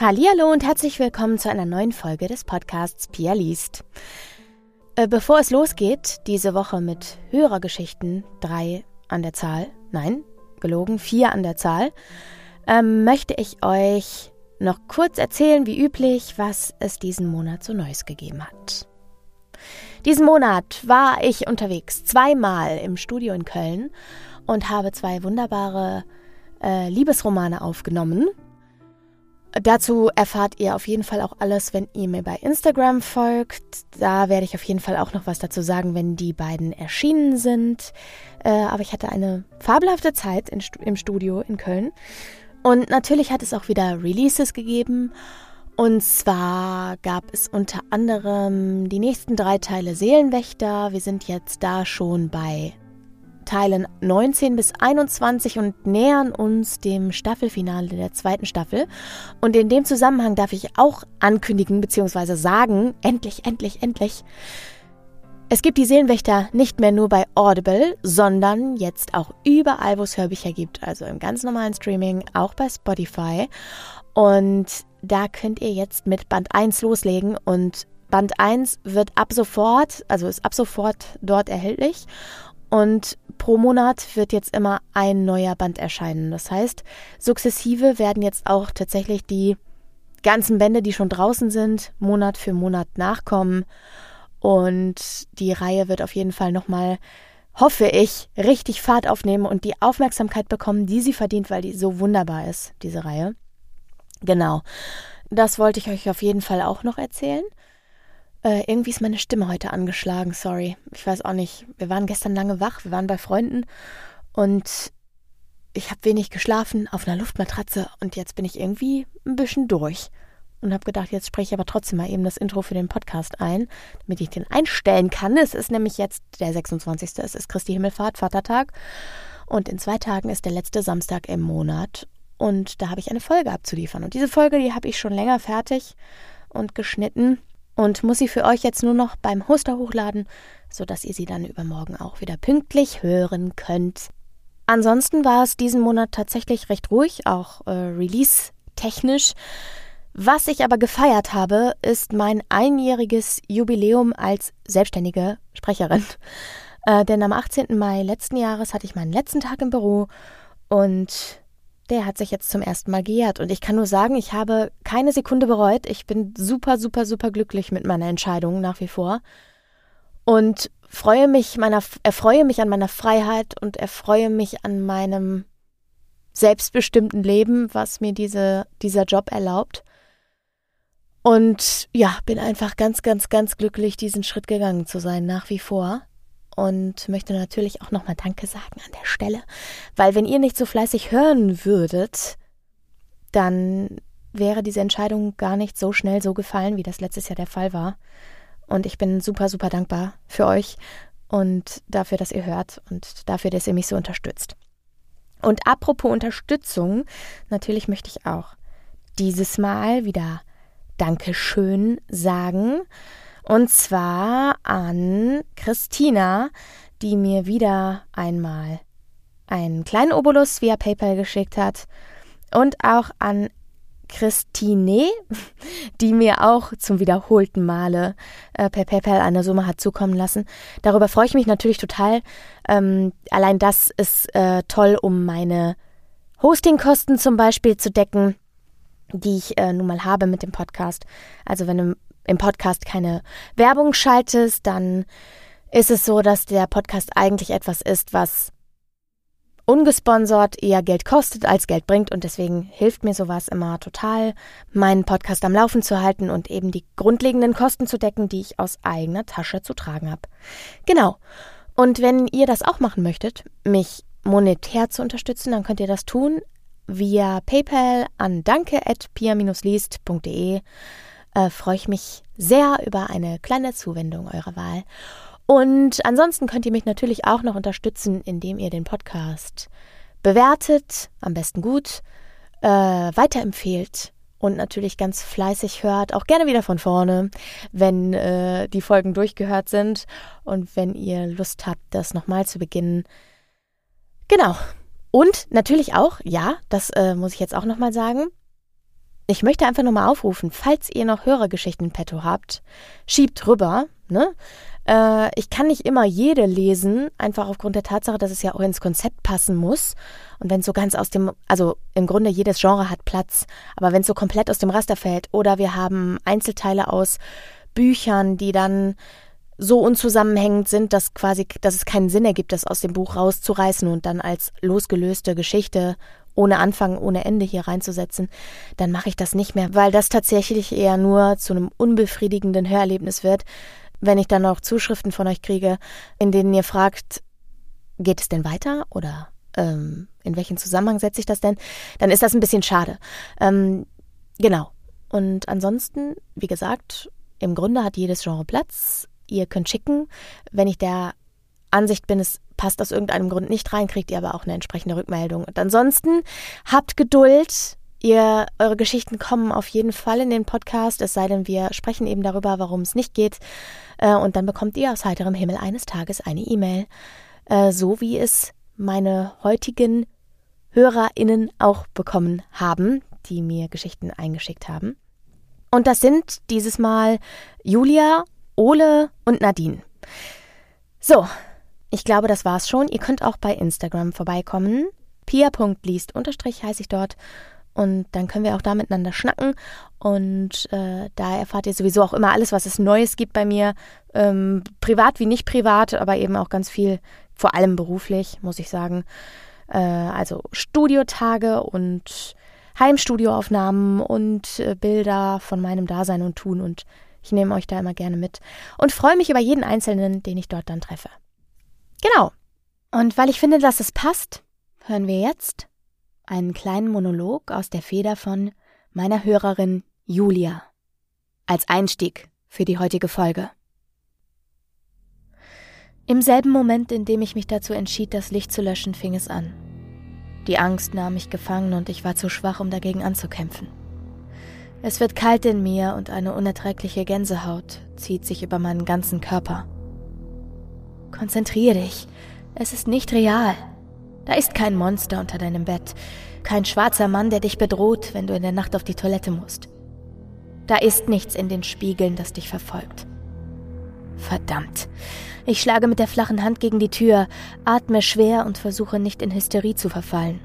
Hallihallo und herzlich willkommen zu einer neuen Folge des Podcasts Pia liest. Äh, bevor es losgeht, diese Woche mit Hörergeschichten, drei an der Zahl, nein, gelogen, vier an der Zahl, ähm, möchte ich euch noch kurz erzählen, wie üblich, was es diesen Monat so Neues gegeben hat. Diesen Monat war ich unterwegs, zweimal im Studio in Köln und habe zwei wunderbare äh, Liebesromane aufgenommen. Dazu erfahrt ihr auf jeden Fall auch alles, wenn ihr mir bei Instagram folgt. Da werde ich auf jeden Fall auch noch was dazu sagen, wenn die beiden erschienen sind. Äh, aber ich hatte eine fabelhafte Zeit in, im Studio in Köln. Und natürlich hat es auch wieder Releases gegeben. Und zwar gab es unter anderem die nächsten drei Teile Seelenwächter. Wir sind jetzt da schon bei Teilen 19 bis 21 und nähern uns dem Staffelfinale der zweiten Staffel. Und in dem Zusammenhang darf ich auch ankündigen bzw. sagen, endlich, endlich, endlich, es gibt die Seelenwächter nicht mehr nur bei Audible, sondern jetzt auch überall, wo es Hörbücher gibt, also im ganz normalen Streaming, auch bei Spotify. Und da könnt ihr jetzt mit Band 1 loslegen und Band 1 wird ab sofort, also ist ab sofort dort erhältlich. Und pro Monat wird jetzt immer ein neuer Band erscheinen. Das heißt, sukzessive werden jetzt auch tatsächlich die ganzen Bände, die schon draußen sind, Monat für Monat nachkommen. Und die Reihe wird auf jeden Fall nochmal, hoffe ich, richtig Fahrt aufnehmen und die Aufmerksamkeit bekommen, die sie verdient, weil die so wunderbar ist, diese Reihe. Genau. Das wollte ich euch auf jeden Fall auch noch erzählen. Äh, irgendwie ist meine Stimme heute angeschlagen, sorry. Ich weiß auch nicht. Wir waren gestern lange wach, wir waren bei Freunden und ich habe wenig geschlafen auf einer Luftmatratze und jetzt bin ich irgendwie ein bisschen durch. Und habe gedacht, jetzt spreche ich aber trotzdem mal eben das Intro für den Podcast ein, damit ich den einstellen kann. Es ist nämlich jetzt der 26. Es ist Christi Himmelfahrt, Vatertag. Und in zwei Tagen ist der letzte Samstag im Monat. Und da habe ich eine Folge abzuliefern. Und diese Folge, die habe ich schon länger fertig und geschnitten und muss sie für euch jetzt nur noch beim Hoster hochladen, sodass ihr sie dann übermorgen auch wieder pünktlich hören könnt. Ansonsten war es diesen Monat tatsächlich recht ruhig, auch äh, release-technisch. Was ich aber gefeiert habe, ist mein einjähriges Jubiläum als selbstständige Sprecherin. Äh, denn am 18. Mai letzten Jahres hatte ich meinen letzten Tag im Büro und der hat sich jetzt zum ersten Mal gejährt. Und ich kann nur sagen, ich habe keine Sekunde bereut. Ich bin super, super, super glücklich mit meiner Entscheidung nach wie vor. Und freue mich meiner, erfreue mich an meiner Freiheit und erfreue mich an meinem selbstbestimmten Leben, was mir diese, dieser Job erlaubt. Und ja, bin einfach ganz, ganz, ganz glücklich, diesen Schritt gegangen zu sein, nach wie vor und möchte natürlich auch nochmal Danke sagen an der Stelle, weil wenn ihr nicht so fleißig hören würdet, dann wäre diese Entscheidung gar nicht so schnell so gefallen, wie das letztes Jahr der Fall war. Und ich bin super, super dankbar für euch und dafür, dass ihr hört und dafür, dass ihr mich so unterstützt. Und apropos Unterstützung, natürlich möchte ich auch dieses Mal wieder Dankeschön sagen. Und zwar an Christina, die mir wieder einmal einen kleinen Obolus via PayPal geschickt hat. Und auch an Christine, die mir auch zum wiederholten Male äh, per PayPal eine Summe hat zukommen lassen. Darüber freue ich mich natürlich total. Ähm, allein das ist äh, toll, um meine Hostingkosten zum Beispiel zu decken, die ich äh, nun mal habe mit dem Podcast. Also wenn du im Podcast keine Werbung schaltest, dann ist es so, dass der Podcast eigentlich etwas ist, was ungesponsert eher Geld kostet als Geld bringt und deswegen hilft mir sowas immer total, meinen Podcast am Laufen zu halten und eben die grundlegenden Kosten zu decken, die ich aus eigener Tasche zu tragen habe. Genau. Und wenn ihr das auch machen möchtet, mich monetär zu unterstützen, dann könnt ihr das tun via PayPal an danke@pia-liest.de äh, freue ich mich sehr über eine kleine Zuwendung eurer Wahl. Und ansonsten könnt ihr mich natürlich auch noch unterstützen, indem ihr den Podcast bewertet, am besten gut, äh, weiterempfehlt und natürlich ganz fleißig hört, auch gerne wieder von vorne, wenn äh, die Folgen durchgehört sind und wenn ihr Lust habt, das nochmal zu beginnen. Genau. Und natürlich auch, ja, das äh, muss ich jetzt auch nochmal sagen, Ich möchte einfach nochmal aufrufen, falls ihr noch Hörergeschichten in petto habt, schiebt rüber, ne? Äh, ich kann nicht immer jede lesen, einfach aufgrund der Tatsache, dass es ja auch ins Konzept passen muss. Und wenn es so ganz aus dem, also im Grunde jedes Genre hat Platz, aber wenn es so komplett aus dem Raster fällt oder wir haben Einzelteile aus Büchern, die dann so unzusammenhängend sind, dass quasi, dass es keinen Sinn ergibt, das aus dem Buch rauszureißen und dann als losgelöste Geschichte ohne Anfang, ohne Ende hier reinzusetzen, dann mache ich das nicht mehr, weil das tatsächlich eher nur zu einem unbefriedigenden Hörerlebnis wird, wenn ich dann noch Zuschriften von euch kriege, in denen ihr fragt, geht es denn weiter oder ähm, in welchen Zusammenhang setze ich das denn, dann ist das ein bisschen schade. Ähm, genau. Und ansonsten, wie gesagt, im Grunde hat jedes Genre Platz. Ihr könnt schicken. Wenn ich der Ansicht bin, es passt aus irgendeinem Grund nicht rein, kriegt ihr aber auch eine entsprechende Rückmeldung. Und ansonsten habt Geduld. Ihr, eure Geschichten kommen auf jeden Fall in den Podcast, es sei denn, wir sprechen eben darüber, warum es nicht geht. Äh, und dann bekommt ihr aus heiterem Himmel eines Tages eine E-Mail, äh, so wie es meine heutigen HörerInnen auch bekommen haben, die mir Geschichten eingeschickt haben. Und das sind dieses Mal Julia, Ole und Nadine. So, ich glaube, das war's schon. Ihr könnt auch bei Instagram vorbeikommen. pia.liest unterstrich heiße ich dort. Und dann können wir auch da miteinander schnacken. Und äh, da erfahrt ihr sowieso auch immer alles, was es Neues gibt bei mir. Ähm, privat wie nicht privat, aber eben auch ganz viel, vor allem beruflich, muss ich sagen. Äh, also Studiotage und Heimstudioaufnahmen und äh, Bilder von meinem Dasein und Tun. Und ich nehme euch da immer gerne mit. Und freue mich über jeden Einzelnen, den ich dort dann treffe. Genau. Und weil ich finde, dass es passt, hören wir jetzt einen kleinen Monolog aus der Feder von meiner Hörerin Julia als Einstieg für die heutige Folge. Im selben Moment, in dem ich mich dazu entschied, das Licht zu löschen, fing es an. Die Angst nahm mich gefangen und ich war zu schwach, um dagegen anzukämpfen. Es wird kalt in mir und eine unerträgliche Gänsehaut zieht sich über meinen ganzen Körper. Konzentrier dich, es ist nicht real. Da ist kein Monster unter deinem Bett, kein schwarzer Mann, der dich bedroht, wenn du in der Nacht auf die Toilette musst. Da ist nichts in den Spiegeln, das dich verfolgt. Verdammt. Ich schlage mit der flachen Hand gegen die Tür, atme schwer und versuche nicht in Hysterie zu verfallen.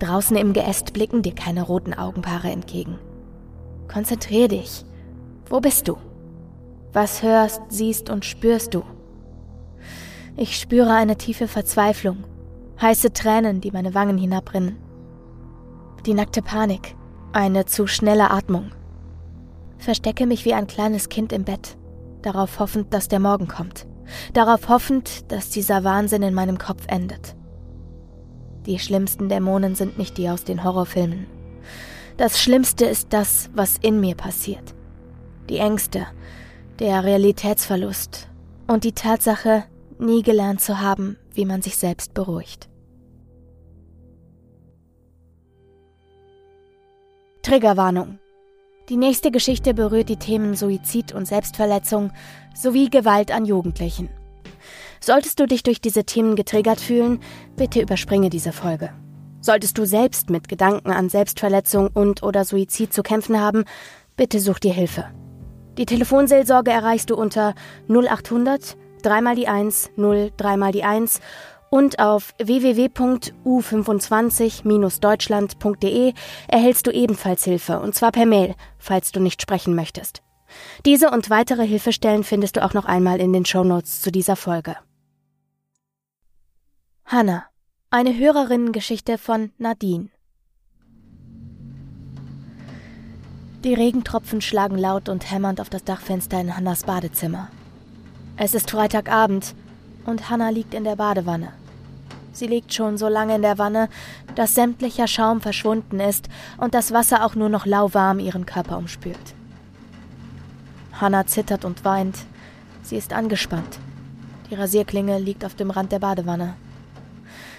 Draußen im Geäst blicken dir keine roten Augenpaare entgegen. Konzentrier dich. Wo bist du? Was hörst, siehst und spürst du? Ich spüre eine tiefe Verzweiflung, heiße Tränen, die meine Wangen hinabrinnen. Die nackte Panik, eine zu schnelle Atmung. Verstecke mich wie ein kleines Kind im Bett, darauf hoffend, dass der Morgen kommt, darauf hoffend, dass dieser Wahnsinn in meinem Kopf endet. Die schlimmsten Dämonen sind nicht die aus den Horrorfilmen. Das Schlimmste ist das, was in mir passiert. Die Ängste, der Realitätsverlust und die Tatsache, nie gelernt zu haben, wie man sich selbst beruhigt. Triggerwarnung. Die nächste Geschichte berührt die Themen Suizid und Selbstverletzung sowie Gewalt an Jugendlichen. Solltest du dich durch diese Themen getriggert fühlen, bitte überspringe diese Folge. Solltest du selbst mit Gedanken an Selbstverletzung und oder Suizid zu kämpfen haben, bitte such dir Hilfe. Die Telefonseelsorge erreichst du unter 0800 dreimal die 1, 0, dreimal die 1 und auf www.u25-deutschland.de erhältst du ebenfalls Hilfe, und zwar per Mail, falls du nicht sprechen möchtest. Diese und weitere Hilfestellen findest du auch noch einmal in den Shownotes zu dieser Folge. Hannah, eine Hörerinnengeschichte von Nadine. Die Regentropfen schlagen laut und hämmernd auf das Dachfenster in Hannas Badezimmer. Es ist Freitagabend und Hannah liegt in der Badewanne. Sie liegt schon so lange in der Wanne, dass sämtlicher Schaum verschwunden ist und das Wasser auch nur noch lauwarm ihren Körper umspült. Hannah zittert und weint. Sie ist angespannt. Die Rasierklinge liegt auf dem Rand der Badewanne.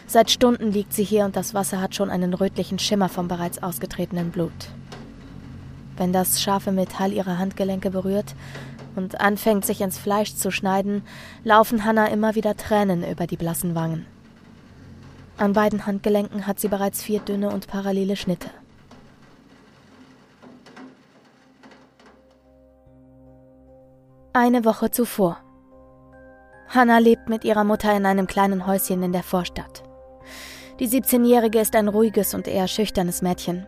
Seit Stunden liegt sie hier und das Wasser hat schon einen rötlichen Schimmer vom bereits ausgetretenen Blut. Wenn das scharfe Metall ihre Handgelenke berührt, und anfängt, sich ins Fleisch zu schneiden, laufen Hannah immer wieder Tränen über die blassen Wangen. An beiden Handgelenken hat sie bereits vier dünne und parallele Schnitte. Eine Woche zuvor. Hannah lebt mit ihrer Mutter in einem kleinen Häuschen in der Vorstadt. Die 17-Jährige ist ein ruhiges und eher schüchternes Mädchen.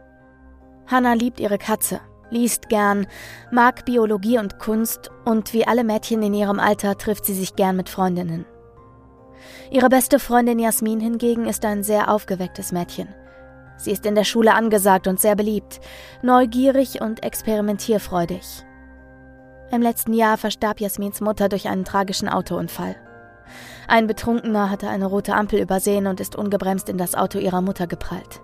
Hannah liebt ihre Katze liest gern, mag Biologie und Kunst und wie alle Mädchen in ihrem Alter trifft sie sich gern mit Freundinnen. Ihre beste Freundin Jasmin hingegen ist ein sehr aufgewecktes Mädchen. Sie ist in der Schule angesagt und sehr beliebt, neugierig und experimentierfreudig. Im letzten Jahr verstarb Jasmins Mutter durch einen tragischen Autounfall. Ein Betrunkener hatte eine rote Ampel übersehen und ist ungebremst in das Auto ihrer Mutter geprallt.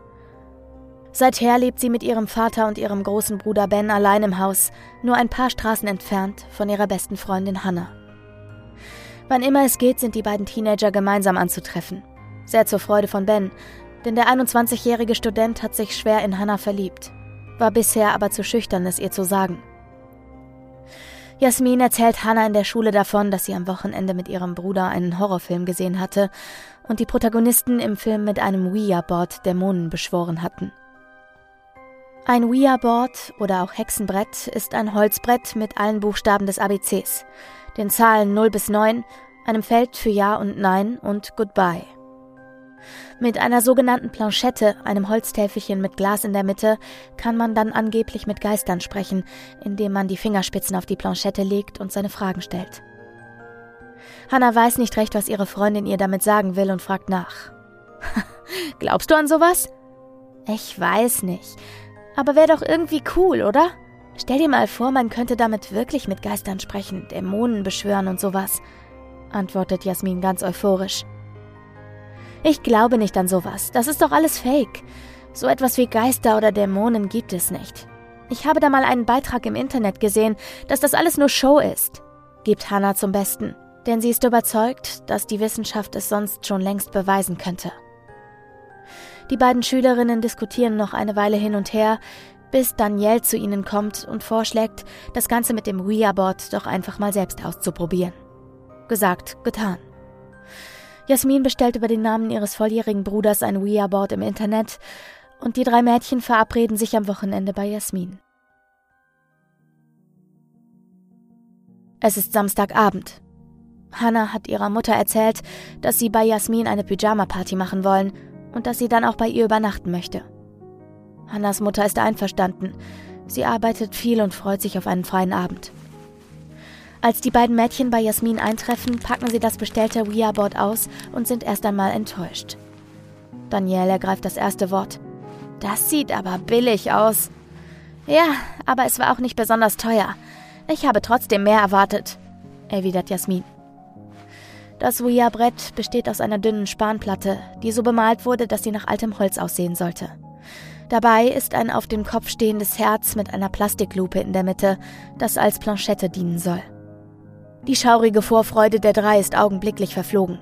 Seither lebt sie mit ihrem Vater und ihrem großen Bruder Ben allein im Haus, nur ein paar Straßen entfernt von ihrer besten Freundin Hannah. Wann immer es geht, sind die beiden Teenager gemeinsam anzutreffen. Sehr zur Freude von Ben, denn der 21-jährige Student hat sich schwer in Hannah verliebt, war bisher aber zu schüchtern, es ihr zu sagen. Jasmin erzählt Hannah in der Schule davon, dass sie am Wochenende mit ihrem Bruder einen Horrorfilm gesehen hatte und die Protagonisten im Film mit einem Ouija-Board Dämonen beschworen hatten. Ein Ouija-Board oder auch Hexenbrett ist ein Holzbrett mit allen Buchstaben des ABCs, den Zahlen 0 bis 9, einem Feld für Ja und Nein und Goodbye. Mit einer sogenannten Planchette, einem Holztäfelchen mit Glas in der Mitte, kann man dann angeblich mit Geistern sprechen, indem man die Fingerspitzen auf die Planchette legt und seine Fragen stellt. Hannah weiß nicht recht, was ihre Freundin ihr damit sagen will und fragt nach. Glaubst du an sowas? Ich weiß nicht. Aber wäre doch irgendwie cool, oder? Stell dir mal vor, man könnte damit wirklich mit Geistern sprechen, Dämonen beschwören und sowas, antwortet Jasmin ganz euphorisch. Ich glaube nicht an sowas. Das ist doch alles Fake. So etwas wie Geister oder Dämonen gibt es nicht. Ich habe da mal einen Beitrag im Internet gesehen, dass das alles nur Show ist, gibt Hannah zum Besten, denn sie ist überzeugt, dass die Wissenschaft es sonst schon längst beweisen könnte. Die beiden Schülerinnen diskutieren noch eine Weile hin und her, bis Danielle zu ihnen kommt und vorschlägt, das Ganze mit dem Ouija-Board doch einfach mal selbst auszuprobieren. Gesagt, getan. Jasmin bestellt über den Namen ihres volljährigen Bruders ein Ouija-Board im Internet und die drei Mädchen verabreden sich am Wochenende bei Jasmin. Es ist Samstagabend. Hannah hat ihrer Mutter erzählt, dass sie bei Jasmin eine Pyjama-Party machen wollen und dass sie dann auch bei ihr übernachten möchte. Hannas Mutter ist einverstanden. Sie arbeitet viel und freut sich auf einen freien Abend. Als die beiden Mädchen bei Jasmin eintreffen, packen sie das bestellte Ouija-Board aus und sind erst einmal enttäuscht. Danielle ergreift das erste Wort. Das sieht aber billig aus. Ja, aber es war auch nicht besonders teuer. Ich habe trotzdem mehr erwartet, erwidert Jasmin. Das Ouija-Brett besteht aus einer dünnen Spanplatte, die so bemalt wurde, dass sie nach altem Holz aussehen sollte. Dabei ist ein auf dem Kopf stehendes Herz mit einer Plastiklupe in der Mitte, das als Planchette dienen soll. Die schaurige Vorfreude der drei ist augenblicklich verflogen.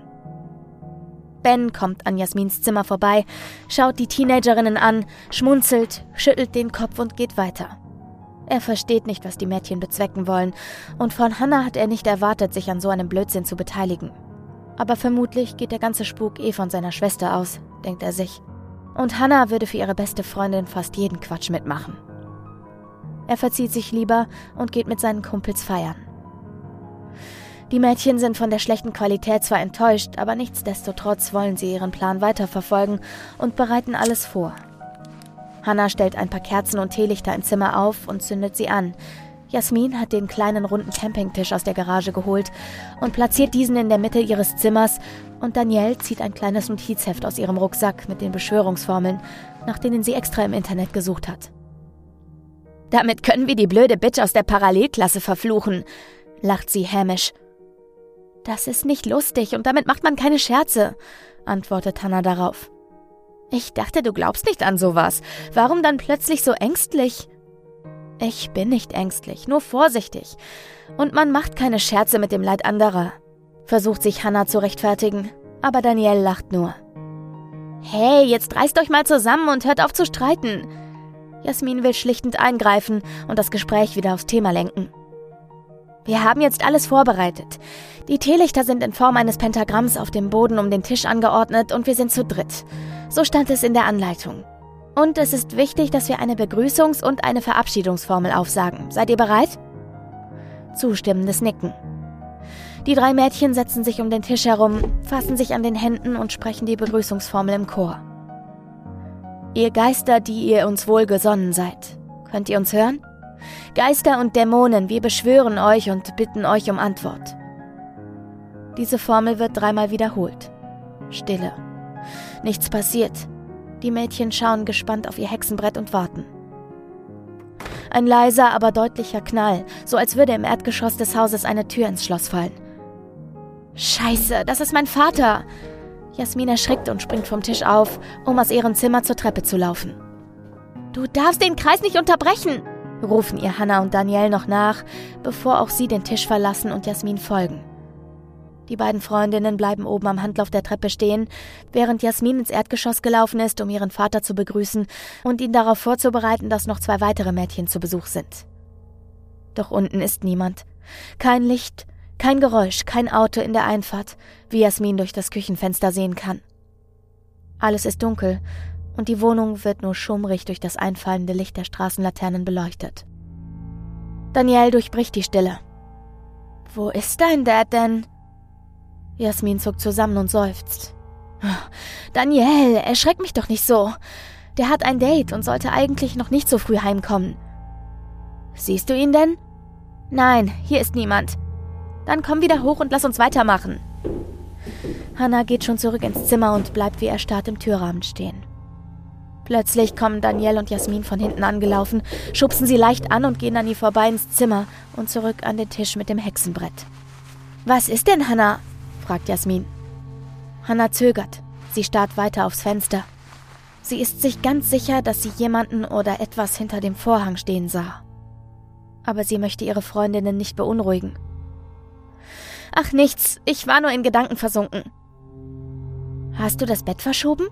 Ben kommt an Jasmins Zimmer vorbei, schaut die Teenagerinnen an, schmunzelt, schüttelt den Kopf und geht weiter. Er versteht nicht, was die Mädchen bezwecken wollen, und von Hannah hat er nicht erwartet, sich an so einem Blödsinn zu beteiligen. Aber vermutlich geht der ganze Spuk eh von seiner Schwester aus, denkt er sich. Und Hannah würde für ihre beste Freundin fast jeden Quatsch mitmachen. Er verzieht sich lieber und geht mit seinen Kumpels feiern. Die Mädchen sind von der schlechten Qualität zwar enttäuscht, aber nichtsdestotrotz wollen sie ihren Plan weiterverfolgen und bereiten alles vor. Hannah stellt ein paar Kerzen und Teelichter im Zimmer auf und zündet sie an. Jasmin hat den kleinen runden Campingtisch aus der Garage geholt und platziert diesen in der Mitte ihres Zimmers und Danielle zieht ein kleines Notizheft aus ihrem Rucksack mit den Beschwörungsformeln, nach denen sie extra im Internet gesucht hat. Damit können wir die blöde Bitch aus der Parallelklasse verfluchen, lacht sie hämisch das ist nicht lustig und damit macht man keine Scherze, antwortet Hannah darauf. Ich dachte, du glaubst nicht an sowas. Warum dann plötzlich so ängstlich? Ich bin nicht ängstlich, nur vorsichtig. Und man macht keine Scherze mit dem Leid anderer. Versucht sich Hannah zu rechtfertigen, aber Danielle lacht nur. Hey, jetzt reißt euch mal zusammen und hört auf zu streiten. Jasmin will schlichtend eingreifen und das Gespräch wieder aufs Thema lenken. Wir haben jetzt alles vorbereitet. Die Teelichter sind in Form eines Pentagramms auf dem Boden um den Tisch angeordnet und wir sind zu dritt. So stand es in der Anleitung. Und es ist wichtig, dass wir eine Begrüßungs- und eine Verabschiedungsformel aufsagen. Seid ihr bereit? Zustimmendes Nicken. Die drei Mädchen setzen sich um den Tisch herum, fassen sich an den Händen und sprechen die Begrüßungsformel im Chor. Ihr Geister, die ihr uns wohlgesonnen seid, könnt ihr uns hören? Geister und Dämonen, wir beschwören euch und bitten euch um Antwort. Diese Formel wird dreimal wiederholt. Stille. Nichts passiert. Die Mädchen schauen gespannt auf ihr Hexenbrett und warten. Ein leiser, aber deutlicher Knall, so als würde im Erdgeschoss des Hauses eine Tür ins Schloss fallen. Scheiße, das ist mein Vater! Jasmin erschrickt und springt vom Tisch auf, um aus ihrem Zimmer zur Treppe zu laufen. Du darfst den Kreis nicht unterbrechen! rufen ihr Hannah und Danielle noch nach, bevor auch sie den Tisch verlassen und Jasmin folgen. Die beiden Freundinnen bleiben oben am Handlauf der Treppe stehen, während Jasmin ins Erdgeschoss gelaufen ist, um ihren Vater zu begrüßen und ihn darauf vorzubereiten, dass noch zwei weitere Mädchen zu Besuch sind. Doch unten ist niemand. Kein Licht, kein Geräusch, kein Auto in der Einfahrt, wie Jasmin durch das Küchenfenster sehen kann. Alles ist dunkel und die Wohnung wird nur schummrig durch das einfallende Licht der Straßenlaternen beleuchtet. Danielle durchbricht die Stille. Wo ist dein Dad denn? Jasmin zuckt zusammen und seufzt. Danielle, erschreck mich doch nicht so. Der hat ein Date und sollte eigentlich noch nicht so früh heimkommen. Siehst du ihn denn? Nein, hier ist niemand. Dann komm wieder hoch und lass uns weitermachen. Hannah geht schon zurück ins Zimmer und bleibt wie erstarrt im Türrahmen stehen. Plötzlich kommen Danielle und Jasmin von hinten angelaufen, schubsen sie leicht an und gehen an ihr vorbei ins Zimmer und zurück an den Tisch mit dem Hexenbrett. Was ist denn, Hannah? Fragt Jasmin. Hannah zögert. Sie starrt weiter aufs Fenster. Sie ist sich ganz sicher, dass sie jemanden oder etwas hinter dem Vorhang stehen sah. Aber sie möchte ihre Freundinnen nicht beunruhigen. Ach nichts, ich war nur in Gedanken versunken. Hast du das Bett verschoben?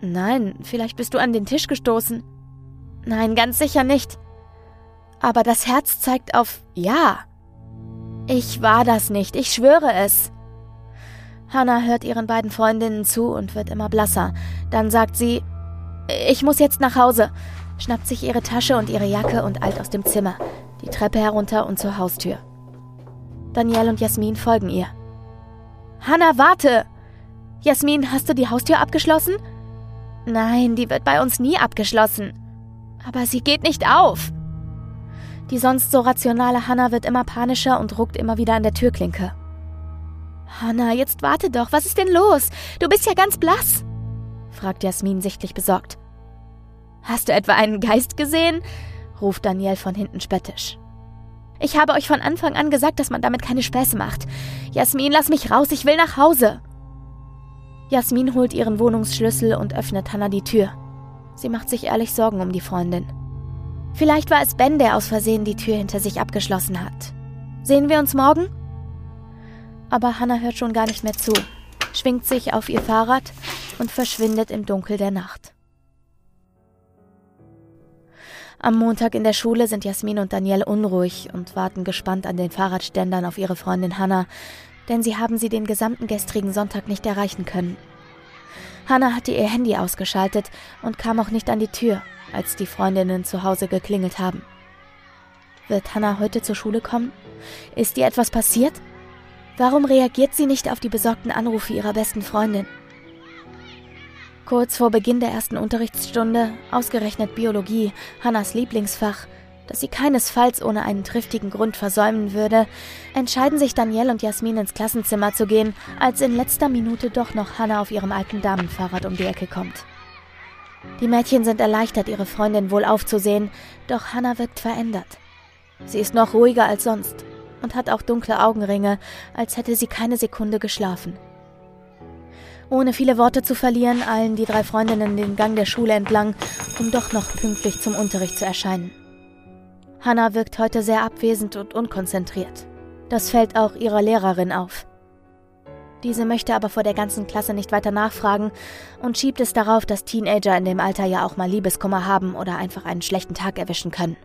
Nein, vielleicht bist du an den Tisch gestoßen. Nein, ganz sicher nicht. Aber das Herz zeigt auf Ja. Ich war das nicht, ich schwöre es. Hannah hört ihren beiden Freundinnen zu und wird immer blasser. Dann sagt sie, ich muss jetzt nach Hause, schnappt sich ihre Tasche und ihre Jacke und eilt aus dem Zimmer, die Treppe herunter und zur Haustür. Danielle und Jasmin folgen ihr. Hannah, warte! Jasmin, hast du die Haustür abgeschlossen? Nein, die wird bei uns nie abgeschlossen. Aber sie geht nicht auf. Die sonst so rationale Hannah wird immer panischer und ruckt immer wieder an der Türklinke. Hanna, jetzt warte doch, was ist denn los? Du bist ja ganz blass, fragt Jasmin sichtlich besorgt. Hast du etwa einen Geist gesehen? ruft Daniel von hinten spöttisch. Ich habe euch von Anfang an gesagt, dass man damit keine Späße macht. Jasmin, lass mich raus, ich will nach Hause. Jasmin holt ihren Wohnungsschlüssel und öffnet Hanna die Tür. Sie macht sich ehrlich Sorgen um die Freundin. Vielleicht war es Ben, der aus Versehen die Tür hinter sich abgeschlossen hat. Sehen wir uns morgen? Aber Hannah hört schon gar nicht mehr zu, schwingt sich auf ihr Fahrrad und verschwindet im Dunkel der Nacht. Am Montag in der Schule sind Jasmin und Danielle unruhig und warten gespannt an den Fahrradständern auf ihre Freundin Hannah, denn sie haben sie den gesamten gestrigen Sonntag nicht erreichen können. Hannah hatte ihr Handy ausgeschaltet und kam auch nicht an die Tür, als die Freundinnen zu Hause geklingelt haben. Wird Hannah heute zur Schule kommen? Ist ihr etwas passiert? Warum reagiert sie nicht auf die besorgten Anrufe ihrer besten Freundin? Kurz vor Beginn der ersten Unterrichtsstunde, ausgerechnet Biologie, Hannas Lieblingsfach, das sie keinesfalls ohne einen triftigen Grund versäumen würde, entscheiden sich Danielle und Jasmin ins Klassenzimmer zu gehen, als in letzter Minute doch noch Hanna auf ihrem alten Damenfahrrad um die Ecke kommt. Die Mädchen sind erleichtert, ihre Freundin wohl aufzusehen, doch Hanna wirkt verändert. Sie ist noch ruhiger als sonst und hat auch dunkle Augenringe, als hätte sie keine Sekunde geschlafen. Ohne viele Worte zu verlieren, eilen die drei Freundinnen den Gang der Schule entlang, um doch noch pünktlich zum Unterricht zu erscheinen. Hannah wirkt heute sehr abwesend und unkonzentriert. Das fällt auch ihrer Lehrerin auf. Diese möchte aber vor der ganzen Klasse nicht weiter nachfragen und schiebt es darauf, dass Teenager in dem Alter ja auch mal Liebeskummer haben oder einfach einen schlechten Tag erwischen können.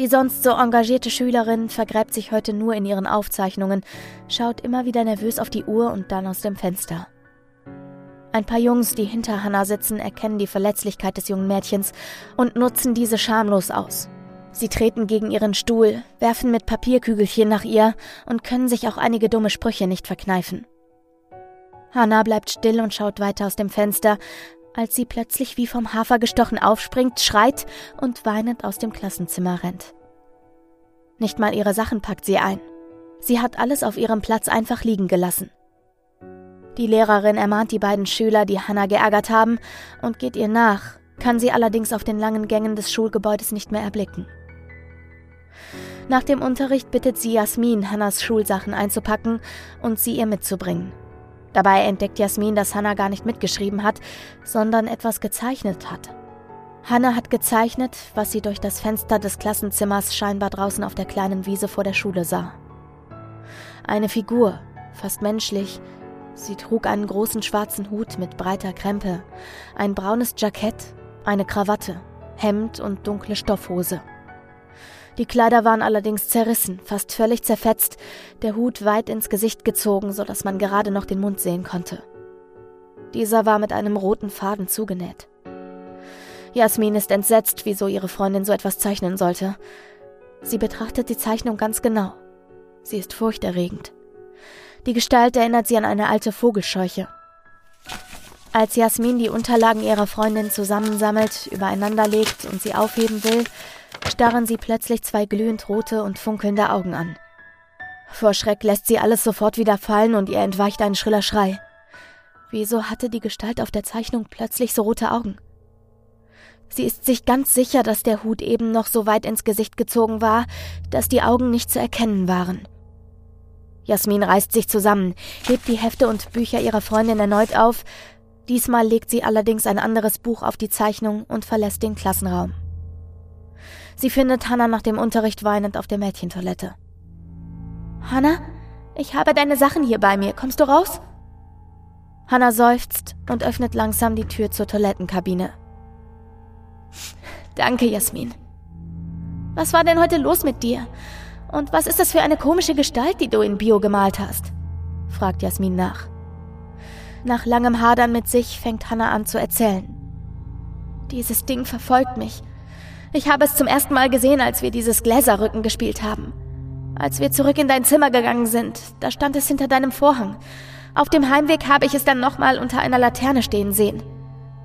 Die sonst so engagierte Schülerin vergräbt sich heute nur in ihren Aufzeichnungen, schaut immer wieder nervös auf die Uhr und dann aus dem Fenster. Ein paar Jungs, die hinter Hannah sitzen, erkennen die Verletzlichkeit des jungen Mädchens und nutzen diese schamlos aus. Sie treten gegen ihren Stuhl, werfen mit Papierkügelchen nach ihr und können sich auch einige dumme Sprüche nicht verkneifen. Hannah bleibt still und schaut weiter aus dem Fenster, als sie plötzlich wie vom Hafer gestochen aufspringt, schreit und weinend aus dem Klassenzimmer rennt. Nicht mal ihre Sachen packt sie ein. Sie hat alles auf ihrem Platz einfach liegen gelassen. Die Lehrerin ermahnt die beiden Schüler, die Hannah geärgert haben, und geht ihr nach, kann sie allerdings auf den langen Gängen des Schulgebäudes nicht mehr erblicken. Nach dem Unterricht bittet sie Jasmin, Hannas Schulsachen einzupacken und sie ihr mitzubringen. Dabei entdeckt Jasmin, dass Hannah gar nicht mitgeschrieben hat, sondern etwas gezeichnet hat. Hannah hat gezeichnet, was sie durch das Fenster des Klassenzimmers scheinbar draußen auf der kleinen Wiese vor der Schule sah. Eine Figur, fast menschlich. Sie trug einen großen schwarzen Hut mit breiter Krempe, ein braunes Jackett, eine Krawatte, Hemd und dunkle Stoffhose. Die Kleider waren allerdings zerrissen, fast völlig zerfetzt, der Hut weit ins Gesicht gezogen, so dass man gerade noch den Mund sehen konnte. Dieser war mit einem roten Faden zugenäht. Jasmin ist entsetzt, wieso ihre Freundin so etwas zeichnen sollte. Sie betrachtet die Zeichnung ganz genau. Sie ist furchterregend. Die Gestalt erinnert sie an eine alte Vogelscheuche. Als Jasmin die Unterlagen ihrer Freundin zusammensammelt, übereinander legt und sie aufheben will, starren sie plötzlich zwei glühend rote und funkelnde Augen an. Vor Schreck lässt sie alles sofort wieder fallen und ihr entweicht ein schriller Schrei. Wieso hatte die Gestalt auf der Zeichnung plötzlich so rote Augen? Sie ist sich ganz sicher, dass der Hut eben noch so weit ins Gesicht gezogen war, dass die Augen nicht zu erkennen waren. Jasmin reißt sich zusammen, hebt die Hefte und Bücher ihrer Freundin erneut auf. Diesmal legt sie allerdings ein anderes Buch auf die Zeichnung und verlässt den Klassenraum. Sie findet Hannah nach dem Unterricht weinend auf der Mädchentoilette. Hannah, ich habe deine Sachen hier bei mir. Kommst du raus? Hannah seufzt und öffnet langsam die Tür zur Toilettenkabine. Danke, Jasmin. Was war denn heute los mit dir? Und was ist das für eine komische Gestalt, die du in Bio gemalt hast? fragt Jasmin nach. Nach langem Hadern mit sich fängt Hannah an zu erzählen. Dieses Ding verfolgt mich. Ich habe es zum ersten Mal gesehen, als wir dieses Gläserrücken gespielt haben. Als wir zurück in dein Zimmer gegangen sind, da stand es hinter deinem Vorhang. Auf dem Heimweg habe ich es dann nochmal unter einer Laterne stehen sehen.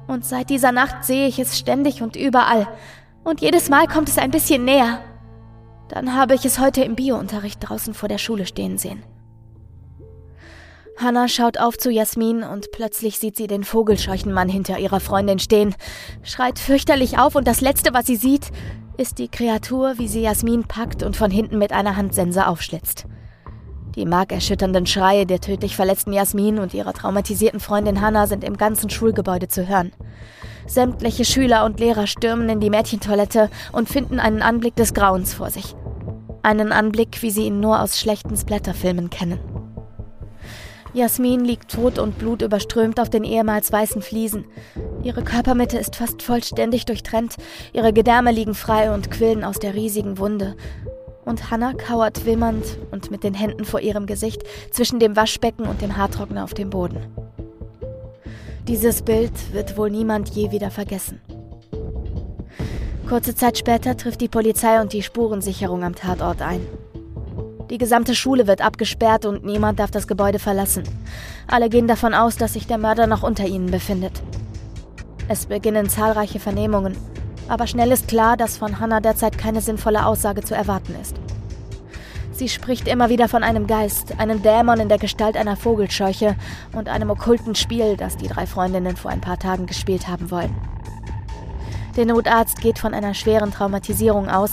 Und seit dieser Nacht sehe ich es ständig und überall. Und jedes Mal kommt es ein bisschen näher. Dann habe ich es heute im Biounterricht draußen vor der Schule stehen sehen. Hannah schaut auf zu Jasmin und plötzlich sieht sie den Vogelscheuchenmann hinter ihrer Freundin stehen, schreit fürchterlich auf und das Letzte, was sie sieht, ist die Kreatur, wie sie Jasmin packt und von hinten mit einer Handsense aufschlitzt. Die markerschütternden Schreie der tödlich verletzten Jasmin und ihrer traumatisierten Freundin Hannah sind im ganzen Schulgebäude zu hören. Sämtliche Schüler und Lehrer stürmen in die Mädchentoilette und finden einen Anblick des Grauens vor sich. Einen Anblick, wie sie ihn nur aus schlechten Splatterfilmen kennen. Jasmin liegt tot und blutüberströmt auf den ehemals weißen Fliesen. Ihre Körpermitte ist fast vollständig durchtrennt, ihre Gedärme liegen frei und quillen aus der riesigen Wunde. Und Hannah kauert wimmernd und mit den Händen vor ihrem Gesicht zwischen dem Waschbecken und dem Haartrockner auf dem Boden. Dieses Bild wird wohl niemand je wieder vergessen. Kurze Zeit später trifft die Polizei und die Spurensicherung am Tatort ein. Die gesamte Schule wird abgesperrt und niemand darf das Gebäude verlassen. Alle gehen davon aus, dass sich der Mörder noch unter ihnen befindet. Es beginnen zahlreiche Vernehmungen, aber schnell ist klar, dass von Hannah derzeit keine sinnvolle Aussage zu erwarten ist. Sie spricht immer wieder von einem Geist, einem Dämon in der Gestalt einer Vogelscheuche und einem okkulten Spiel, das die drei Freundinnen vor ein paar Tagen gespielt haben wollen. Der Notarzt geht von einer schweren Traumatisierung aus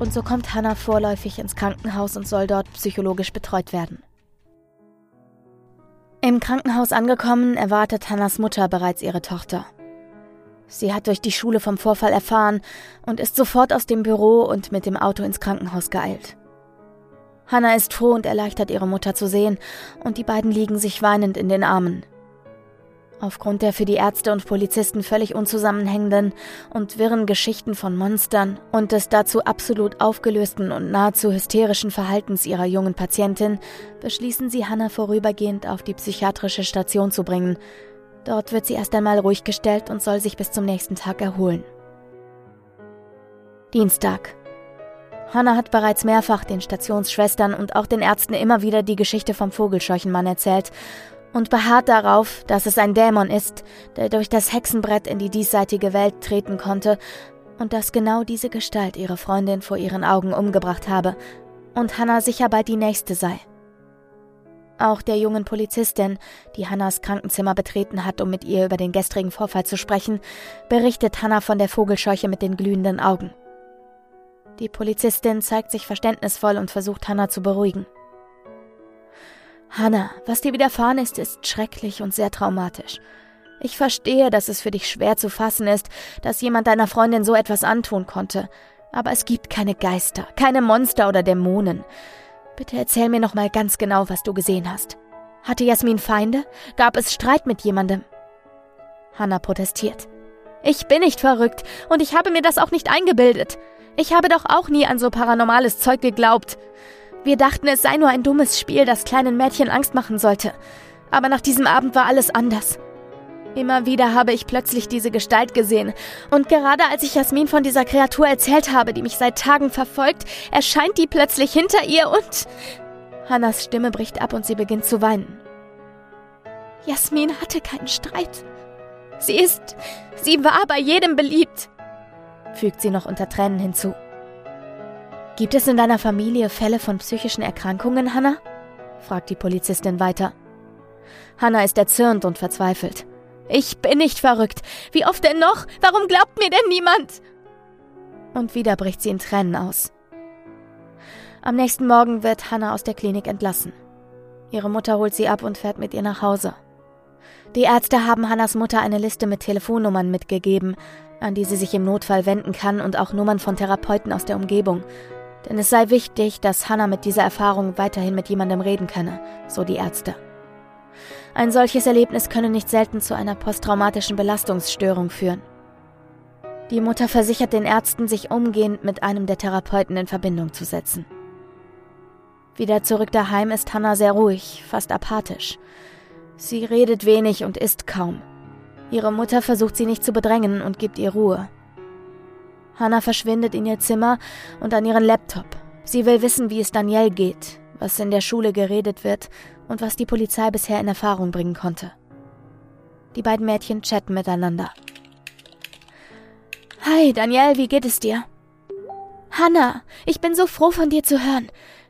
und so kommt Hannah vorläufig ins Krankenhaus und soll dort psychologisch betreut werden. Im Krankenhaus angekommen, erwartet Hannas Mutter bereits ihre Tochter. Sie hat durch die Schule vom Vorfall erfahren und ist sofort aus dem Büro und mit dem Auto ins Krankenhaus geeilt. Hannah ist froh und erleichtert, ihre Mutter zu sehen, und die beiden liegen sich weinend in den Armen. Aufgrund der für die Ärzte und Polizisten völlig unzusammenhängenden und wirren Geschichten von Monstern und des dazu absolut aufgelösten und nahezu hysterischen Verhaltens ihrer jungen Patientin beschließen sie, Hannah vorübergehend auf die psychiatrische Station zu bringen. Dort wird sie erst einmal ruhig gestellt und soll sich bis zum nächsten Tag erholen. Dienstag, Hannah hat bereits mehrfach den Stationsschwestern und auch den Ärzten immer wieder die Geschichte vom Vogelscheuchenmann erzählt und beharrt darauf, dass es ein Dämon ist, der durch das Hexenbrett in die diesseitige Welt treten konnte und dass genau diese Gestalt ihre Freundin vor ihren Augen umgebracht habe und Hannah sicher bald die nächste sei. Auch der jungen Polizistin, die Hannas Krankenzimmer betreten hat, um mit ihr über den gestrigen Vorfall zu sprechen, berichtet Hannah von der Vogelscheuche mit den glühenden Augen. Die Polizistin zeigt sich verständnisvoll und versucht Hannah zu beruhigen. Hannah, was dir widerfahren ist, ist schrecklich und sehr traumatisch. Ich verstehe, dass es für dich schwer zu fassen ist, dass jemand deiner Freundin so etwas antun konnte. Aber es gibt keine Geister, keine Monster oder Dämonen. Bitte erzähl mir noch mal ganz genau, was du gesehen hast. Hatte Jasmin Feinde? Gab es Streit mit jemandem? Hannah protestiert. Ich bin nicht verrückt und ich habe mir das auch nicht eingebildet. Ich habe doch auch nie an so paranormales Zeug geglaubt. Wir dachten, es sei nur ein dummes Spiel, das kleinen Mädchen Angst machen sollte. Aber nach diesem Abend war alles anders. Immer wieder habe ich plötzlich diese Gestalt gesehen. Und gerade als ich Jasmin von dieser Kreatur erzählt habe, die mich seit Tagen verfolgt, erscheint die plötzlich hinter ihr und... Hannas Stimme bricht ab und sie beginnt zu weinen. Jasmin hatte keinen Streit. Sie ist... Sie war bei jedem beliebt, fügt sie noch unter Tränen hinzu. Gibt es in deiner Familie Fälle von psychischen Erkrankungen, Hannah? fragt die Polizistin weiter. Hannah ist erzürnt und verzweifelt. Ich bin nicht verrückt. Wie oft denn noch? Warum glaubt mir denn niemand? Und wieder bricht sie in Tränen aus. Am nächsten Morgen wird Hannah aus der Klinik entlassen. Ihre Mutter holt sie ab und fährt mit ihr nach Hause. Die Ärzte haben Hannas Mutter eine Liste mit Telefonnummern mitgegeben, an die sie sich im Notfall wenden kann und auch Nummern von Therapeuten aus der Umgebung, denn es sei wichtig, dass Hannah mit dieser Erfahrung weiterhin mit jemandem reden könne, so die Ärzte. Ein solches Erlebnis könne nicht selten zu einer posttraumatischen Belastungsstörung führen. Die Mutter versichert den Ärzten, sich umgehend mit einem der Therapeuten in Verbindung zu setzen. Wieder zurück daheim ist Hannah sehr ruhig, fast apathisch. Sie redet wenig und isst kaum. Ihre Mutter versucht sie nicht zu bedrängen und gibt ihr Ruhe. Hannah verschwindet in ihr Zimmer und an ihren Laptop. Sie will wissen, wie es Danielle geht, was in der Schule geredet wird und was die Polizei bisher in Erfahrung bringen konnte. Die beiden Mädchen chatten miteinander. Hi, Danielle, wie geht es dir? Hannah, ich bin so froh von dir zu hören.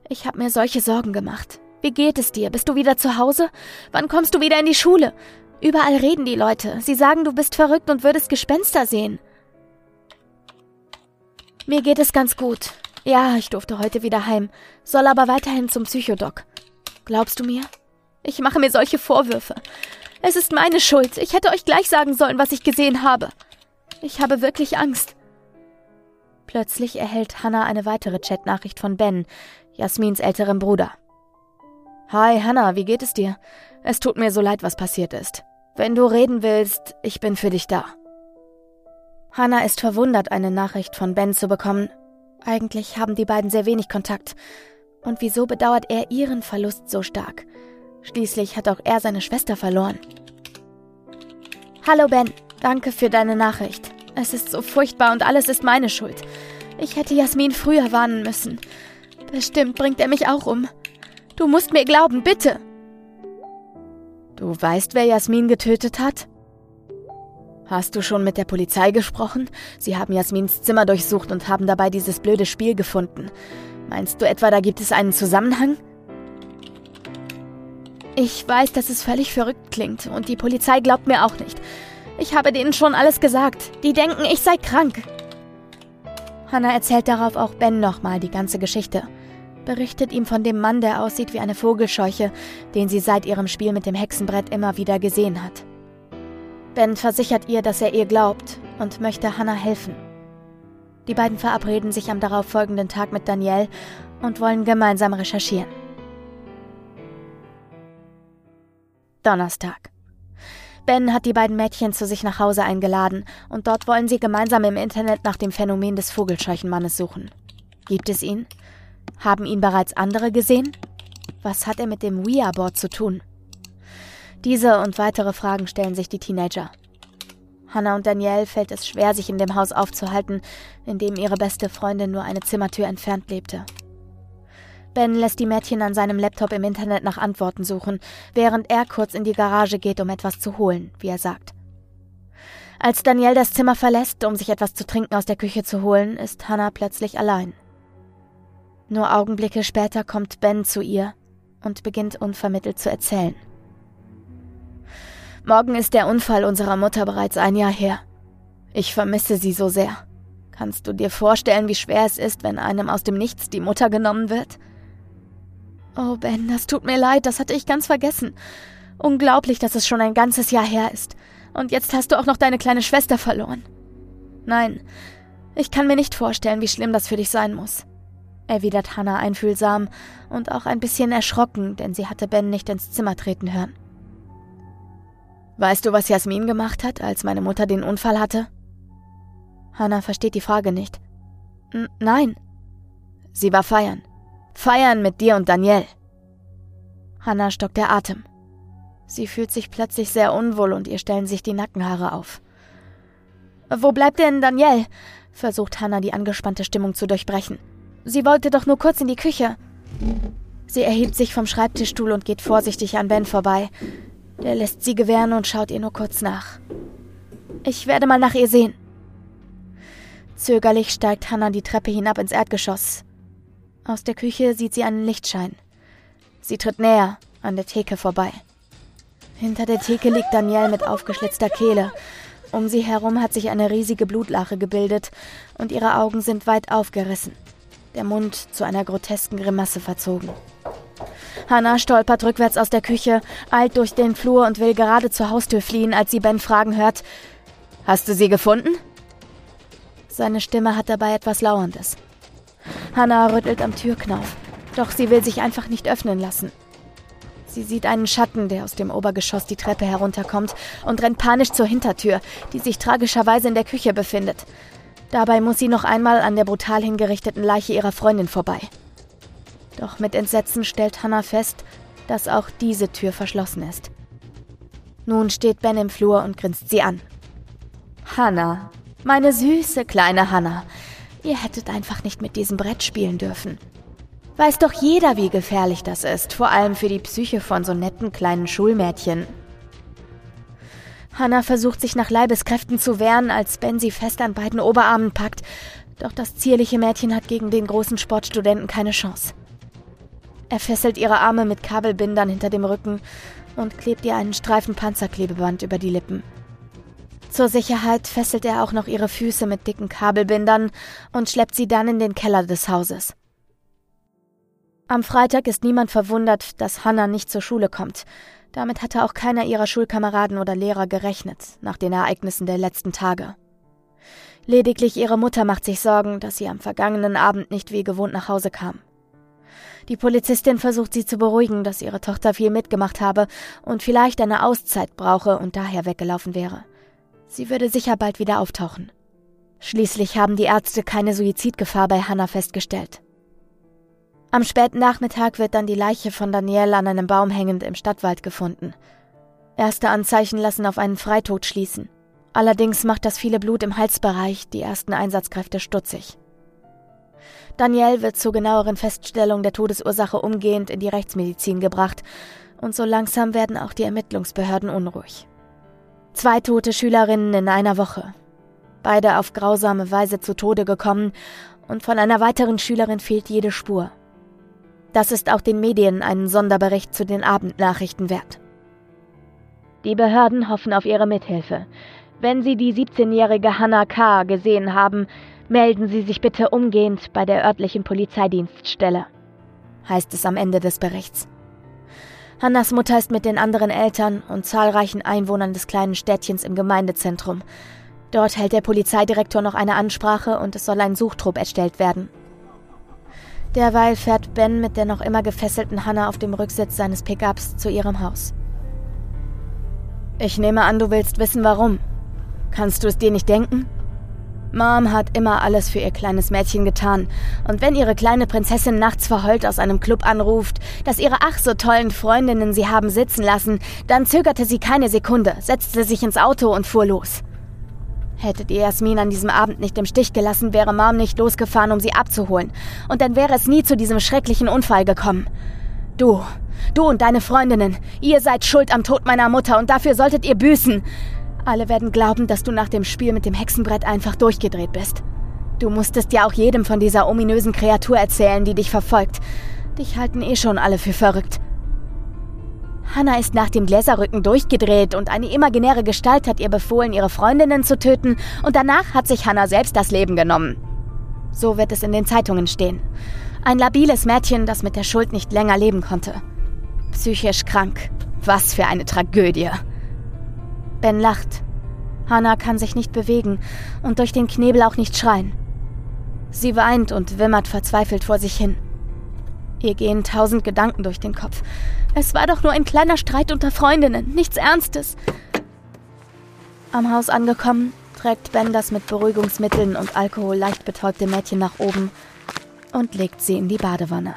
Ich habe mir solche Sorgen gemacht. Wie geht es dir? Bist du wieder zu Hause? Wann kommst du wieder in die Schule? Überall reden die Leute. Sie sagen, du bist verrückt und würdest Gespenster sehen. Mir geht es ganz gut. Ja, ich durfte heute wieder heim, soll aber weiterhin zum Psychodoc. Glaubst du mir? Ich mache mir solche Vorwürfe. Es ist meine Schuld. Ich hätte euch gleich sagen sollen, was ich gesehen habe. Ich habe wirklich Angst. Plötzlich erhält Hannah eine weitere Chatnachricht von Ben, Jasmins älterem Bruder. Hi Hannah, wie geht es dir? Es tut mir so leid, was passiert ist. Wenn du reden willst, ich bin für dich da. Hannah ist verwundert, eine Nachricht von Ben zu bekommen. Eigentlich haben die beiden sehr wenig Kontakt. Und wieso bedauert er ihren Verlust so stark? Schließlich hat auch er seine Schwester verloren. Hallo Ben, danke für deine Nachricht. Es ist so furchtbar und alles ist meine Schuld. Ich hätte Jasmin früher warnen müssen. Bestimmt bringt er mich auch um. Du musst mir glauben, bitte. Du weißt, wer Jasmin getötet hat? Hast du schon mit der Polizei gesprochen? Sie haben Jasmins Zimmer durchsucht und haben dabei dieses blöde Spiel gefunden. Meinst du etwa, da gibt es einen Zusammenhang? Ich weiß, dass es völlig verrückt klingt und die Polizei glaubt mir auch nicht. Ich habe denen schon alles gesagt. Die denken, ich sei krank. Hannah erzählt darauf auch Ben nochmal die ganze Geschichte. Berichtet ihm von dem Mann, der aussieht wie eine Vogelscheuche, den sie seit ihrem Spiel mit dem Hexenbrett immer wieder gesehen hat. Ben versichert ihr, dass er ihr glaubt und möchte Hannah helfen. Die beiden verabreden sich am darauffolgenden Tag mit Danielle und wollen gemeinsam recherchieren. Donnerstag. Ben hat die beiden Mädchen zu sich nach Hause eingeladen und dort wollen sie gemeinsam im Internet nach dem Phänomen des Vogelscheuchenmannes suchen. Gibt es ihn? Haben ihn bereits andere gesehen? Was hat er mit dem Ouija-Board zu tun? Diese und weitere Fragen stellen sich die Teenager. Hannah und Danielle fällt es schwer, sich in dem Haus aufzuhalten, in dem ihre beste Freundin nur eine Zimmertür entfernt lebte. Ben lässt die Mädchen an seinem Laptop im Internet nach Antworten suchen, während er kurz in die Garage geht, um etwas zu holen, wie er sagt. Als Danielle das Zimmer verlässt, um sich etwas zu trinken aus der Küche zu holen, ist Hannah plötzlich allein. Nur Augenblicke später kommt Ben zu ihr und beginnt unvermittelt zu erzählen. Morgen ist der Unfall unserer Mutter bereits ein Jahr her. Ich vermisse sie so sehr. Kannst du dir vorstellen, wie schwer es ist, wenn einem aus dem Nichts die Mutter genommen wird? Oh, Ben, das tut mir leid, das hatte ich ganz vergessen. Unglaublich, dass es schon ein ganzes Jahr her ist. Und jetzt hast du auch noch deine kleine Schwester verloren. Nein, ich kann mir nicht vorstellen, wie schlimm das für dich sein muss, erwidert Hannah einfühlsam und auch ein bisschen erschrocken, denn sie hatte Ben nicht ins Zimmer treten hören. Weißt du, was Jasmin gemacht hat, als meine Mutter den Unfall hatte? Hannah versteht die Frage nicht. N nein. Sie war feiern. Feiern mit dir und Danielle. Hannah stockt der Atem. Sie fühlt sich plötzlich sehr unwohl und ihr stellen sich die Nackenhaare auf. Wo bleibt denn Danielle? versucht Hannah die angespannte Stimmung zu durchbrechen. Sie wollte doch nur kurz in die Küche. Sie erhebt sich vom Schreibtischstuhl und geht vorsichtig an Ben vorbei. Der lässt sie gewähren und schaut ihr nur kurz nach. Ich werde mal nach ihr sehen. Zögerlich steigt Hannah die Treppe hinab ins Erdgeschoss. Aus der Küche sieht sie einen Lichtschein. Sie tritt näher, an der Theke vorbei. Hinter der Theke liegt Danielle mit aufgeschlitzter Kehle. Um sie herum hat sich eine riesige Blutlache gebildet und ihre Augen sind weit aufgerissen. Der Mund zu einer grotesken Grimasse verzogen. Hannah stolpert rückwärts aus der Küche, eilt durch den Flur und will gerade zur Haustür fliehen, als sie Ben fragen hört: Hast du sie gefunden? Seine Stimme hat dabei etwas Lauerndes. Hannah rüttelt am Türknauf, doch sie will sich einfach nicht öffnen lassen. Sie sieht einen Schatten, der aus dem Obergeschoss die Treppe herunterkommt und rennt panisch zur Hintertür, die sich tragischerweise in der Küche befindet. Dabei muss sie noch einmal an der brutal hingerichteten Leiche ihrer Freundin vorbei. Doch mit Entsetzen stellt Hannah fest, dass auch diese Tür verschlossen ist. Nun steht Ben im Flur und grinst sie an. Hannah, meine süße kleine Hannah, ihr hättet einfach nicht mit diesem Brett spielen dürfen. Weiß doch jeder, wie gefährlich das ist, vor allem für die Psyche von so netten kleinen Schulmädchen. Hannah versucht sich nach Leibeskräften zu wehren, als Ben sie fest an beiden Oberarmen packt, doch das zierliche Mädchen hat gegen den großen Sportstudenten keine Chance. Er fesselt ihre Arme mit Kabelbindern hinter dem Rücken und klebt ihr einen Streifen Panzerklebeband über die Lippen. Zur Sicherheit fesselt er auch noch ihre Füße mit dicken Kabelbindern und schleppt sie dann in den Keller des Hauses. Am Freitag ist niemand verwundert, dass Hannah nicht zur Schule kommt. Damit hatte auch keiner ihrer Schulkameraden oder Lehrer gerechnet, nach den Ereignissen der letzten Tage. Lediglich ihre Mutter macht sich Sorgen, dass sie am vergangenen Abend nicht wie gewohnt nach Hause kam. Die Polizistin versucht sie zu beruhigen, dass ihre Tochter viel mitgemacht habe und vielleicht eine Auszeit brauche und daher weggelaufen wäre. Sie würde sicher bald wieder auftauchen. Schließlich haben die Ärzte keine Suizidgefahr bei Hannah festgestellt. Am späten Nachmittag wird dann die Leiche von Danielle an einem Baum hängend im Stadtwald gefunden. Erste Anzeichen lassen auf einen Freitod schließen. Allerdings macht das viele Blut im Halsbereich die ersten Einsatzkräfte stutzig. Danielle wird zur genaueren Feststellung der Todesursache umgehend in die Rechtsmedizin gebracht und so langsam werden auch die Ermittlungsbehörden unruhig. Zwei tote Schülerinnen in einer Woche. Beide auf grausame Weise zu Tode gekommen und von einer weiteren Schülerin fehlt jede Spur. Das ist auch den Medien einen Sonderbericht zu den Abendnachrichten wert. Die Behörden hoffen auf ihre Mithilfe. Wenn Sie die 17-jährige Hannah K. gesehen haben, melden Sie sich bitte umgehend bei der örtlichen Polizeidienststelle, heißt es am Ende des Berichts. Hannas Mutter ist mit den anderen Eltern und zahlreichen Einwohnern des kleinen Städtchens im Gemeindezentrum. Dort hält der Polizeidirektor noch eine Ansprache und es soll ein Suchtrupp erstellt werden. Derweil fährt Ben mit der noch immer gefesselten Hannah auf dem Rücksitz seines Pickups zu ihrem Haus. Ich nehme an, du willst wissen, warum. Kannst du es dir nicht denken? Mom hat immer alles für ihr kleines Mädchen getan. Und wenn ihre kleine Prinzessin nachts verheult aus einem Club anruft, dass ihre ach so tollen Freundinnen sie haben sitzen lassen, dann zögerte sie keine Sekunde, setzte sich ins Auto und fuhr los. Hättet ihr Jasmin an diesem Abend nicht im Stich gelassen, wäre Mom nicht losgefahren, um sie abzuholen. Und dann wäre es nie zu diesem schrecklichen Unfall gekommen. Du, du und deine Freundinnen, ihr seid schuld am Tod meiner Mutter und dafür solltet ihr büßen. Alle werden glauben, dass du nach dem Spiel mit dem Hexenbrett einfach durchgedreht bist. Du musstest ja auch jedem von dieser ominösen Kreatur erzählen, die dich verfolgt. Dich halten eh schon alle für verrückt. Hannah ist nach dem Gläserrücken durchgedreht und eine imaginäre Gestalt hat ihr befohlen, ihre Freundinnen zu töten und danach hat sich Hannah selbst das Leben genommen. So wird es in den Zeitungen stehen. Ein labiles Mädchen, das mit der Schuld nicht länger leben konnte. Psychisch krank. Was für eine Tragödie. Ben lacht. Hannah kann sich nicht bewegen und durch den Knebel auch nicht schreien. Sie weint und wimmert verzweifelt vor sich hin. Ihr gehen tausend Gedanken durch den Kopf. Es war doch nur ein kleiner Streit unter Freundinnen, nichts Ernstes. Am Haus angekommen, trägt Ben das mit Beruhigungsmitteln und Alkohol leicht betäubte Mädchen nach oben und legt sie in die Badewanne.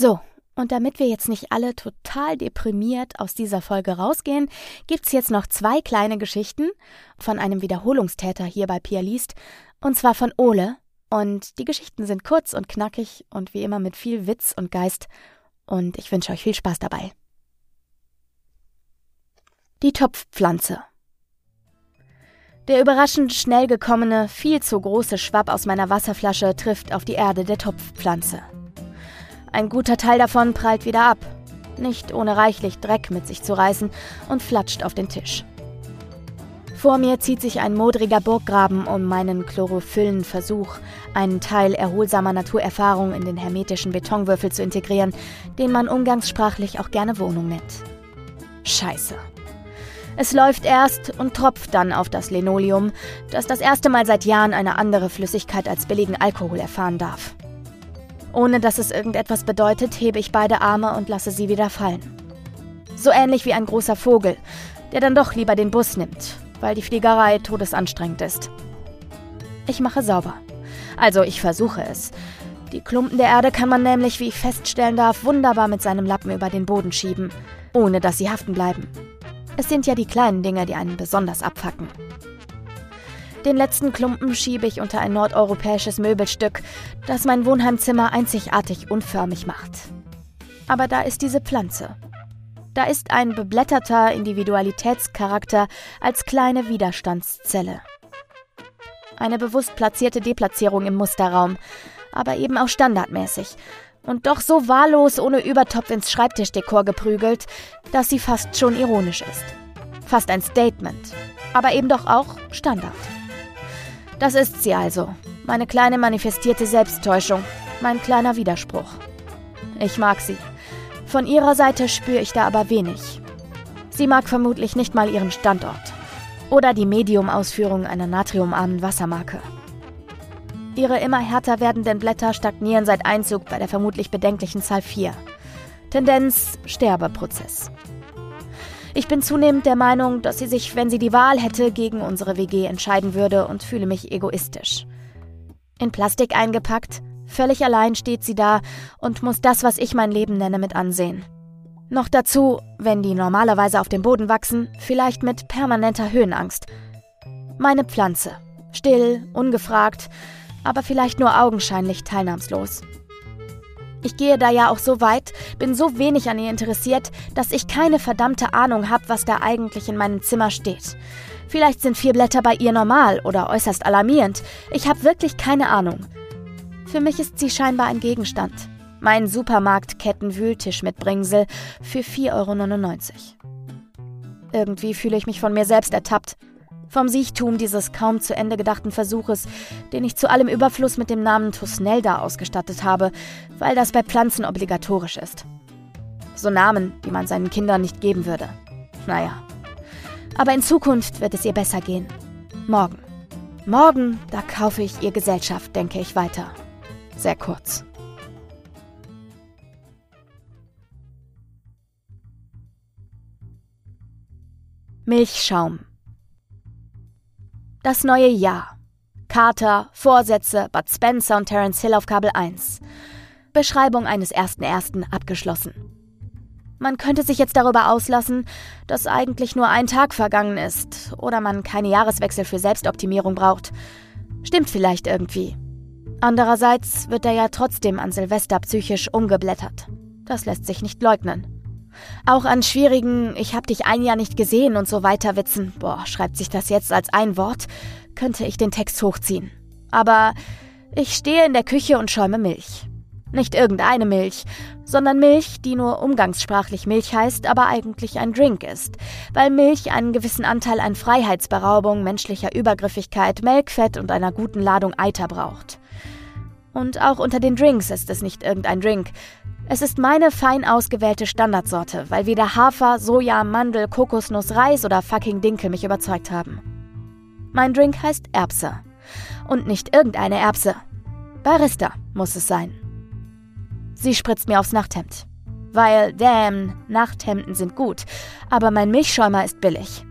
So, und damit wir jetzt nicht alle total deprimiert aus dieser Folge rausgehen, gibt's jetzt noch zwei kleine Geschichten von einem Wiederholungstäter hier bei Pia liest, und zwar von Ole. Und die Geschichten sind kurz und knackig und wie immer mit viel Witz und Geist. Und ich wünsche euch viel Spaß dabei. Die Topfpflanze. Der überraschend schnell gekommene, viel zu große Schwapp aus meiner Wasserflasche trifft auf die Erde der Topfpflanze. Ein guter Teil davon prallt wieder ab, nicht ohne reichlich Dreck mit sich zu reißen, und flatscht auf den Tisch. Vor mir zieht sich ein modriger Burggraben, um meinen chlorophyllenen Versuch, einen Teil erholsamer Naturerfahrung in den hermetischen Betonwürfel zu integrieren, den man umgangssprachlich auch gerne Wohnung nennt. Scheiße. Es läuft erst und tropft dann auf das Linoleum, das das erste Mal seit Jahren eine andere Flüssigkeit als billigen Alkohol erfahren darf. Ohne dass es irgendetwas bedeutet, hebe ich beide Arme und lasse sie wieder fallen. So ähnlich wie ein großer Vogel, der dann doch lieber den Bus nimmt, weil die Fliegerei todesanstrengend ist. Ich mache sauber. Also ich versuche es. Die Klumpen der Erde kann man nämlich, wie ich feststellen darf, wunderbar mit seinem Lappen über den Boden schieben, ohne dass sie haften bleiben. Es sind ja die kleinen Dinge, die einen besonders abfacken. Den letzten Klumpen schiebe ich unter ein nordeuropäisches Möbelstück, das mein Wohnheimzimmer einzigartig unförmig macht. Aber da ist diese Pflanze. Da ist ein beblätterter Individualitätscharakter als kleine Widerstandszelle. Eine bewusst platzierte Deplatzierung im Musterraum, aber eben auch standardmäßig. Und doch so wahllos ohne Übertopf ins Schreibtischdekor geprügelt, dass sie fast schon ironisch ist. Fast ein Statement, aber eben doch auch Standard. Das ist sie also, meine kleine manifestierte Selbsttäuschung, mein kleiner Widerspruch. Ich mag sie. Von ihrer Seite spüre ich da aber wenig. Sie mag vermutlich nicht mal ihren Standort. Oder die Medium-Ausführung einer natriumarmen Wassermarke. Ihre immer härter werdenden Blätter stagnieren seit Einzug bei der vermutlich bedenklichen Zahl 4. Tendenz Sterbeprozess. Ich bin zunehmend der Meinung, dass sie sich, wenn sie die Wahl hätte, gegen unsere WG entscheiden würde und fühle mich egoistisch. In Plastik eingepackt, völlig allein steht sie da und muss das, was ich mein Leben nenne, mit ansehen. Noch dazu, wenn die normalerweise auf dem Boden wachsen, vielleicht mit permanenter Höhenangst. Meine Pflanze. Still, ungefragt, aber vielleicht nur augenscheinlich teilnahmslos. Ich gehe da ja auch so weit, bin so wenig an ihr interessiert, dass ich keine verdammte Ahnung habe, was da eigentlich in meinem Zimmer steht. Vielleicht sind vier Blätter bei ihr normal oder äußerst alarmierend. Ich habe wirklich keine Ahnung. Für mich ist sie scheinbar ein Gegenstand. Mein Supermarktketten-Wühltisch mit Bringsel für 4,99 Euro. Irgendwie fühle ich mich von mir selbst ertappt. Vom Siechtum dieses kaum zu Ende gedachten Versuches, den ich zu allem Überfluss mit dem Namen Tusnelda ausgestattet habe, weil das bei Pflanzen obligatorisch ist. So Namen, die man seinen Kindern nicht geben würde. Naja. Aber in Zukunft wird es ihr besser gehen. Morgen. Morgen, da kaufe ich ihr Gesellschaft, denke ich weiter. Sehr kurz. Milchschaum das neue Jahr. Carter, Vorsätze, Bud Spencer und Terence Hill auf Kabel 1. Beschreibung eines ersten ersten abgeschlossen. Man könnte sich jetzt darüber auslassen, dass eigentlich nur ein Tag vergangen ist oder man keine Jahreswechsel für Selbstoptimierung braucht. Stimmt vielleicht irgendwie. Andererseits wird er ja trotzdem an Silvester psychisch umgeblättert. Das lässt sich nicht leugnen. Auch an schwierigen Ich hab dich ein Jahr nicht gesehen und so weiter Witzen, boah, schreibt sich das jetzt als ein Wort, könnte ich den Text hochziehen. Aber ich stehe in der Küche und schäume Milch. Nicht irgendeine Milch, sondern Milch, die nur umgangssprachlich Milch heißt, aber eigentlich ein Drink ist, weil Milch einen gewissen Anteil an Freiheitsberaubung, menschlicher Übergriffigkeit, Melkfett und einer guten Ladung Eiter braucht. Und auch unter den Drinks ist es nicht irgendein Drink. Es ist meine fein ausgewählte Standardsorte, weil weder Hafer, Soja, Mandel, Kokosnuss, Reis oder fucking Dinkel mich überzeugt haben. Mein Drink heißt Erbse. Und nicht irgendeine Erbse. Barista muss es sein. Sie spritzt mir aufs Nachthemd. Weil, damn, Nachthemden sind gut, aber mein Milchschäumer ist billig.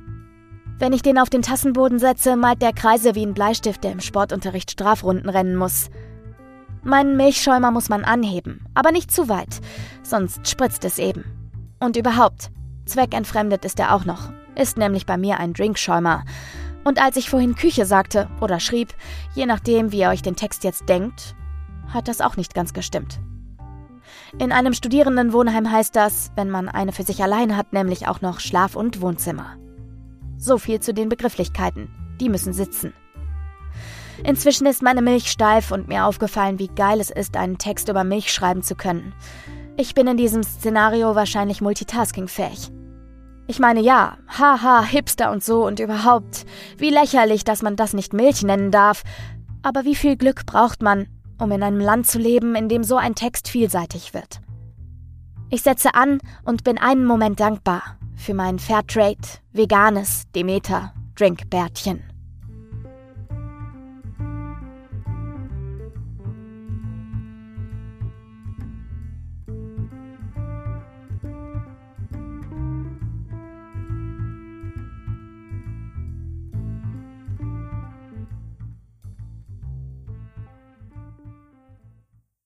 Wenn ich den auf den Tassenboden setze, malt der Kreise wie ein Bleistift, der im Sportunterricht Strafrunden rennen muss. Meinen Milchschäumer muss man anheben, aber nicht zu weit, sonst spritzt es eben. Und überhaupt, zweckentfremdet ist er auch noch, ist nämlich bei mir ein Drinkschäumer. Und als ich vorhin Küche sagte oder schrieb, je nachdem, wie ihr euch den Text jetzt denkt, hat das auch nicht ganz gestimmt. In einem Studierendenwohnheim heißt das, wenn man eine für sich allein hat, nämlich auch noch Schlaf- und Wohnzimmer. So viel zu den Begrifflichkeiten. Die müssen sitzen. Inzwischen ist meine Milch steif und mir aufgefallen, wie geil es ist, einen Text über Milch schreiben zu können. Ich bin in diesem Szenario wahrscheinlich multitaskingfähig. Ich meine, ja, haha, Hipster und so und überhaupt. Wie lächerlich, dass man das nicht Milch nennen darf. Aber wie viel Glück braucht man, um in einem Land zu leben, in dem so ein Text vielseitig wird. Ich setze an und bin einen Moment dankbar für mein Fairtrade, veganes Demeter Drinkbärtchen.